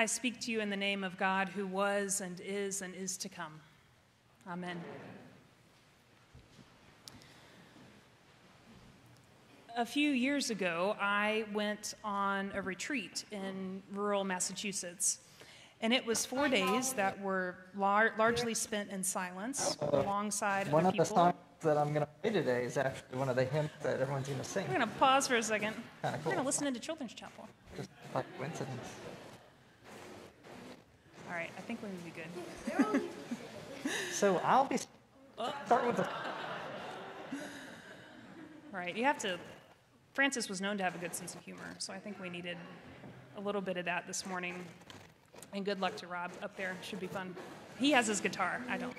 I speak to you in the name of God who was and is and is to come. Amen. A few years ago, I went on a retreat in rural Massachusetts. And it was four days that were lar- largely spent in silence alongside One other of the songs that I'm going to play today is actually one of the hymns that everyone's going to sing. We're going to pause for a second. Kinda We're going to listen into Children's Chapel. Just by coincidence. All right, I think we're going to be good. So I'll be start with the right, you have to. Francis was known to have a good sense of humor, so I think we needed a little bit of that this morning. And good luck to Rob up there. Should be fun. He has his guitar. I don't.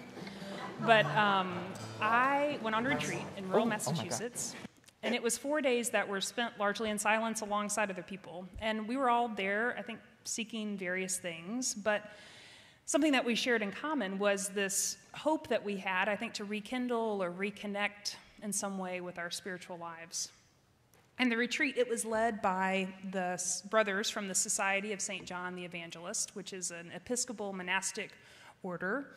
But um, I went on a retreat in rural Oh, oh. Massachusetts, and it was four days that were spent largely in silence alongside other people. And we were all there, I think, seeking various things. But something that we shared in common was this hope that we had, I think, to rekindle or reconnect in some way with our spiritual lives. And the retreat, it was led by the brothers from the Society of St. John the Evangelist, which is an Episcopal monastic order.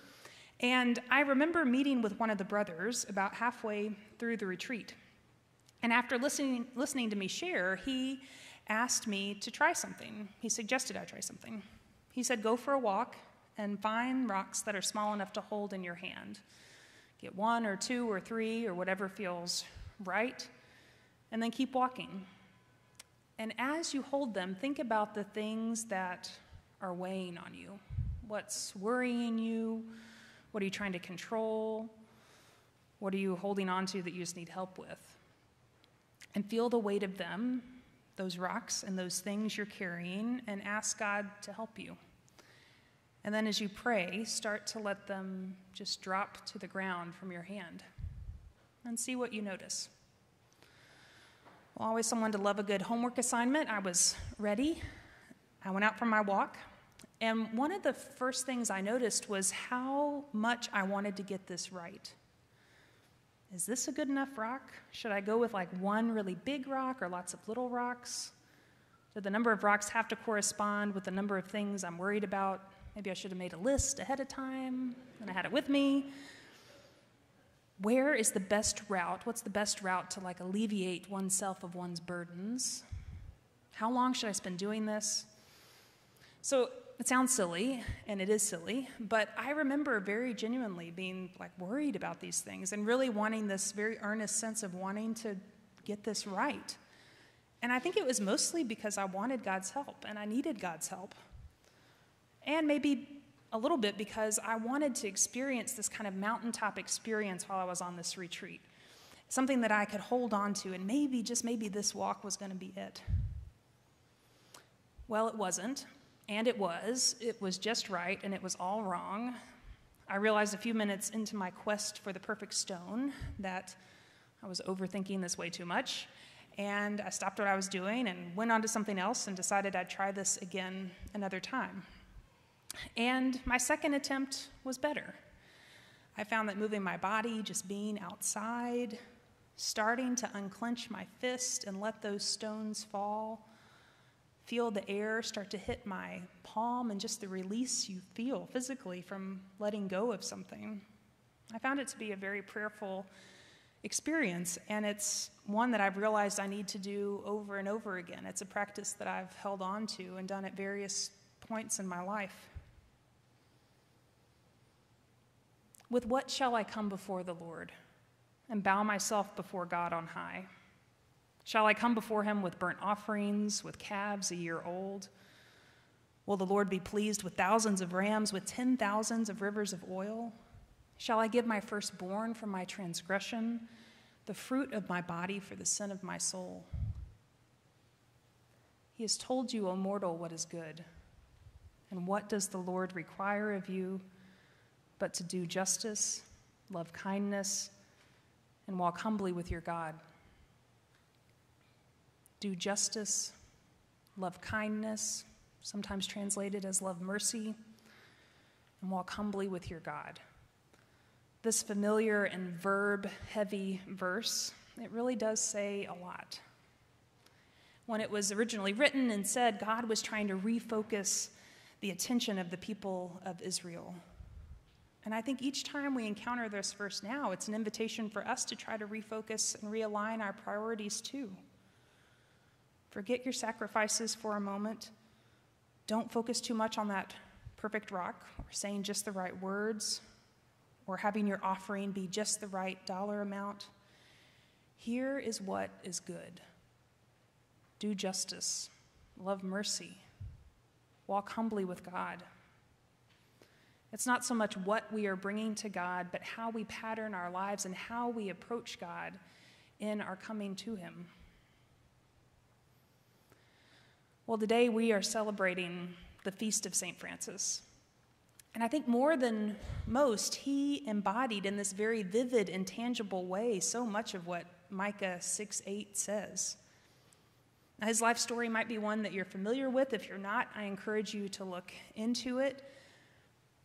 And I remember meeting with one of the brothers about halfway through the retreat. And after listening, listening to me share, he asked me to try something. He suggested I try something. He said, Go for a walk and find rocks that are small enough to hold in your hand. Get one or two or three or whatever feels right, and then keep walking. And as you hold them, think about the things that are weighing on you. What's worrying you? What are you trying to control? What are you holding on to that you just need help with? And feel the weight of them, those rocks and those things you're carrying, and ask God to help you. And then as you pray, start to let them just drop to the ground from your hand and see what you notice. Well, always someone to love a good homework assignment. I was ready. I went out for my walk. And one of the first things I noticed was how much I wanted to get this right. Is this a good enough rock? Should I go with like one really big rock or lots of little rocks? Do the number of rocks have to correspond with the number of things I'm worried about? Maybe I should have made a list ahead of time and I had it with me. Where is the best route? What's the best route to like alleviate oneself of one's burdens? How long should I spend doing this? So it sounds silly, and it is silly, but I remember very genuinely being like worried about these things and really wanting this very earnest sense of wanting to get this right. And I think it was mostly because I wanted God's help and I needed God's help. And maybe a little bit because I wanted to experience this kind of mountaintop experience while I was on this retreat. Something that I could hold on to, and maybe, just maybe, this walk was going to be it. Well, it wasn't, and it was. It was just right, and it was all wrong. I realized a few minutes into my quest for the perfect stone that I was overthinking this way too much, and I stopped what I was doing and went on to something else and decided I'd try this again another time. And my second attempt was better. I found that moving my body, just being outside, starting to unclench my fist and let those stones fall, feel the air start to hit my palm and just the release you feel physically from letting go of something. I found it to be a very prayerful experience, and it's one that I've realized I need to do over and over again. It's a practice that I've held on to and done at various points in my life. With what shall I come before the Lord and bow myself before God on high? Shall I come before him with burnt offerings, with calves a year old? Will the Lord be pleased with thousands of rams, with ten thousands of rivers of oil? Shall I give my firstborn for my transgression, the fruit of my body for the sin of my soul? He has told you, O mortal, what is good. And what does the Lord require of you but to do justice, love kindness, and walk humbly with your God? Do justice, love kindness, sometimes translated as love mercy, and walk humbly with your God. This familiar and verb heavy verse, it really does say a lot. When it was originally written and said, God was trying to refocus the attention of the people of Israel. And I think each time we encounter this verse now, it's an invitation for us to try to refocus and realign our priorities too. Forget your sacrifices for a moment. Don't focus too much on that perfect rock or saying just the right words or having your offering be just the right dollar amount. Here is what is good do justice, love mercy, walk humbly with God. It's not so much what we are bringing to God, but how we pattern our lives and how we approach God in our coming to Him. Well, today we are celebrating the feast of St. Francis. And I think more than most, he embodied in this very vivid and tangible way so much of what Micah 6 8 says. Now, his life story might be one that you're familiar with. If you're not, I encourage you to look into it.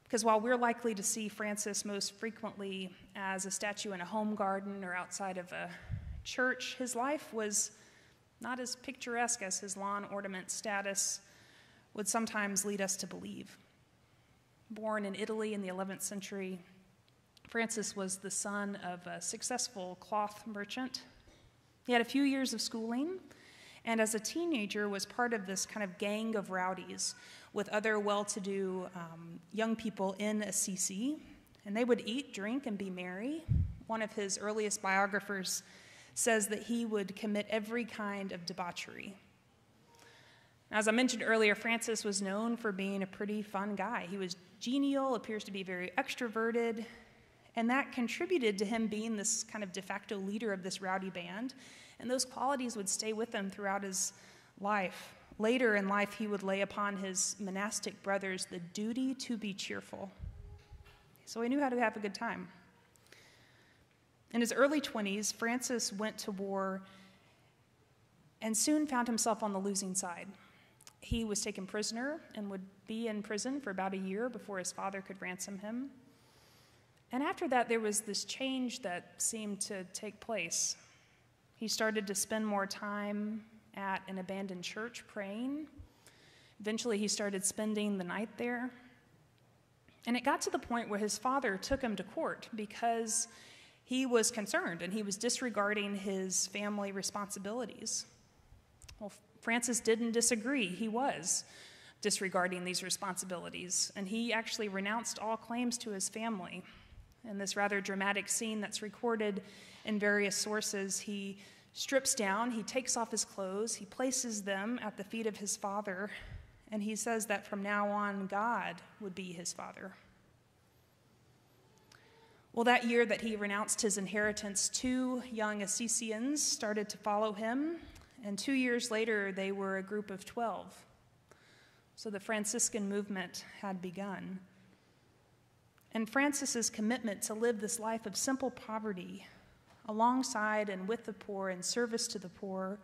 Because while we're likely to see Francis most frequently as a statue in a home garden or outside of a church, his life was not as picturesque as his lawn ornament status would sometimes lead us to believe. Born in Italy in the 11th century, Francis was the son of a successful cloth merchant. He had a few years of schooling, and as a teenager was part of this kind of gang of rowdies with other well to do um, young people in Assisi. And they would eat, drink, and be merry. One of his earliest biographers says that he would commit every kind of debauchery. As I mentioned earlier, Francis was known for being a pretty fun guy. He was genial, appears to be very extroverted, and that contributed to him being this kind of de facto leader of this rowdy band. And those qualities would stay with him throughout his life. Later in life, he would lay upon his monastic brothers the duty to be cheerful. So he knew how to have a good time. In his early 20s, Francis went to war and soon found himself on the losing side. He was taken prisoner and would be in prison for about a year before his father could ransom him. And after that, there was this change that seemed to take place. He started to spend more time at an abandoned church praying. Eventually, he started spending the night there. And it got to the point where his father took him to court because he was concerned and he was disregarding his family responsibilities. Well, Francis didn't disagree, he was disregarding these responsibilities, and he actually renounced all claims to his family. In this rather dramatic scene that's recorded in various sources, he strips down, he takes off his clothes, he places them at the feet of his father, and he says that from now on, God would be his father. Well, that year that he renounced his inheritance, two young Assisians started to follow him, and two years later, they were a group of 12. So the Franciscan movement had begun. And Francis's commitment to live this life of simple poverty alongside and with the poor in service to the poor,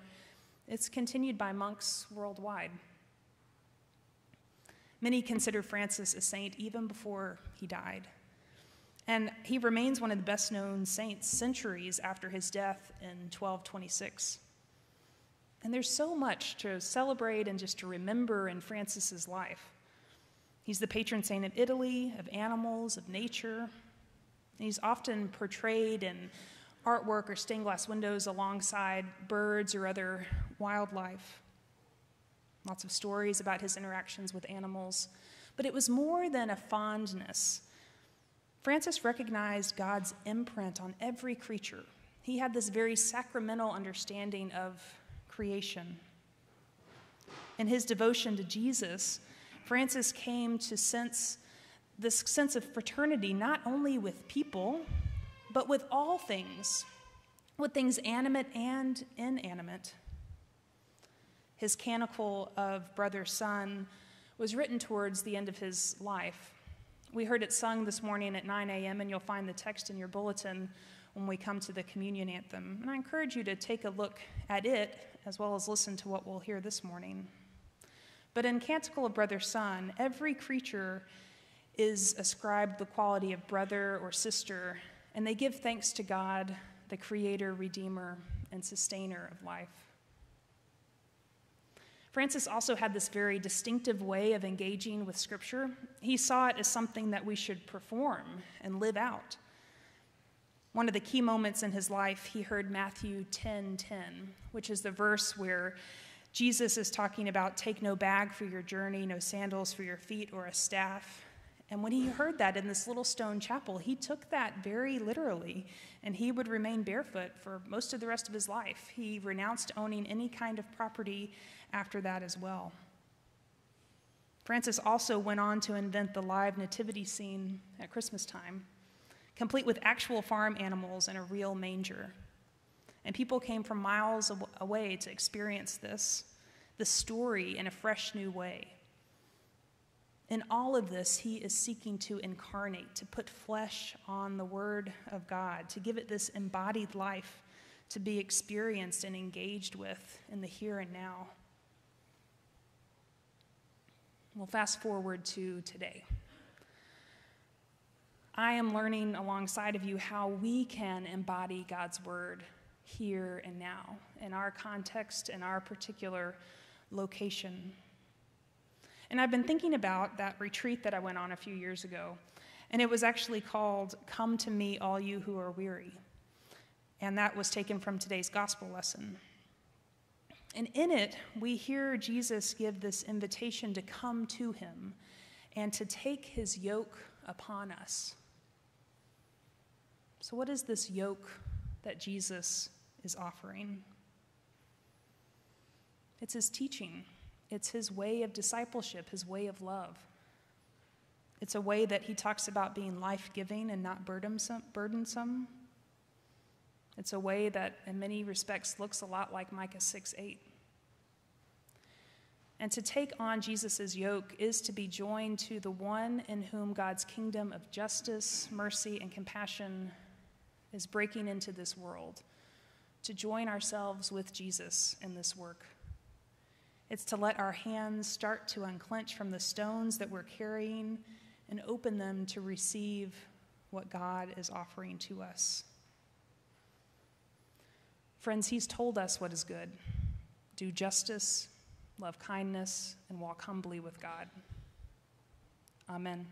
it's continued by monks worldwide. Many consider Francis a saint even before he died. And he remains one of the best known saints centuries after his death in 1226. And there's so much to celebrate and just to remember in Francis's life. He's the patron saint of Italy, of animals, of nature. He's often portrayed in artwork or stained glass windows alongside birds or other wildlife. Lots of stories about his interactions with animals. But it was more than a fondness. Francis recognized God's imprint on every creature. He had this very sacramental understanding of creation. In his devotion to Jesus, Francis came to sense this sense of fraternity not only with people, but with all things, with things animate and inanimate. His canticle of Brother Sun was written towards the end of his life. We heard it sung this morning at 9 a.m., and you'll find the text in your bulletin when we come to the communion anthem. And I encourage you to take a look at it as well as listen to what we'll hear this morning. But in Canticle of Brother Sun, every creature is ascribed the quality of brother or sister and they give thanks to God, the creator, redeemer, and sustainer of life. Francis also had this very distinctive way of engaging with Scripture. He saw it as something that we should perform and live out. One of the key moments in his life, he heard Matthew 10 10, which is the verse where Jesus is talking about take no bag for your journey, no sandals for your feet, or a staff. And when he heard that in this little stone chapel, he took that very literally, and he would remain barefoot for most of the rest of his life. He renounced owning any kind of property after that as well. Francis also went on to invent the live nativity scene at Christmas time, complete with actual farm animals and a real manger. And people came from miles away to experience this, the story in a fresh new way. In all of this, he is seeking to incarnate, to put flesh on the Word of God, to give it this embodied life to be experienced and engaged with in the here and now. We'll fast forward to today. I am learning alongside of you how we can embody God's Word here and now in our context, in our particular location. And I've been thinking about that retreat that I went on a few years ago. And it was actually called Come to Me, All You Who Are Weary. And that was taken from today's gospel lesson. And in it, we hear Jesus give this invitation to come to him and to take his yoke upon us. So, what is this yoke that Jesus is offering? It's his teaching. It's his way of discipleship, his way of love. It's a way that he talks about being life giving and not burdensome. It's a way that, in many respects, looks a lot like Micah 6 8. And to take on Jesus' yoke is to be joined to the one in whom God's kingdom of justice, mercy, and compassion is breaking into this world, to join ourselves with Jesus in this work. It's to let our hands start to unclench from the stones that we're carrying and open them to receive what God is offering to us. Friends, He's told us what is good do justice, love kindness, and walk humbly with God. Amen.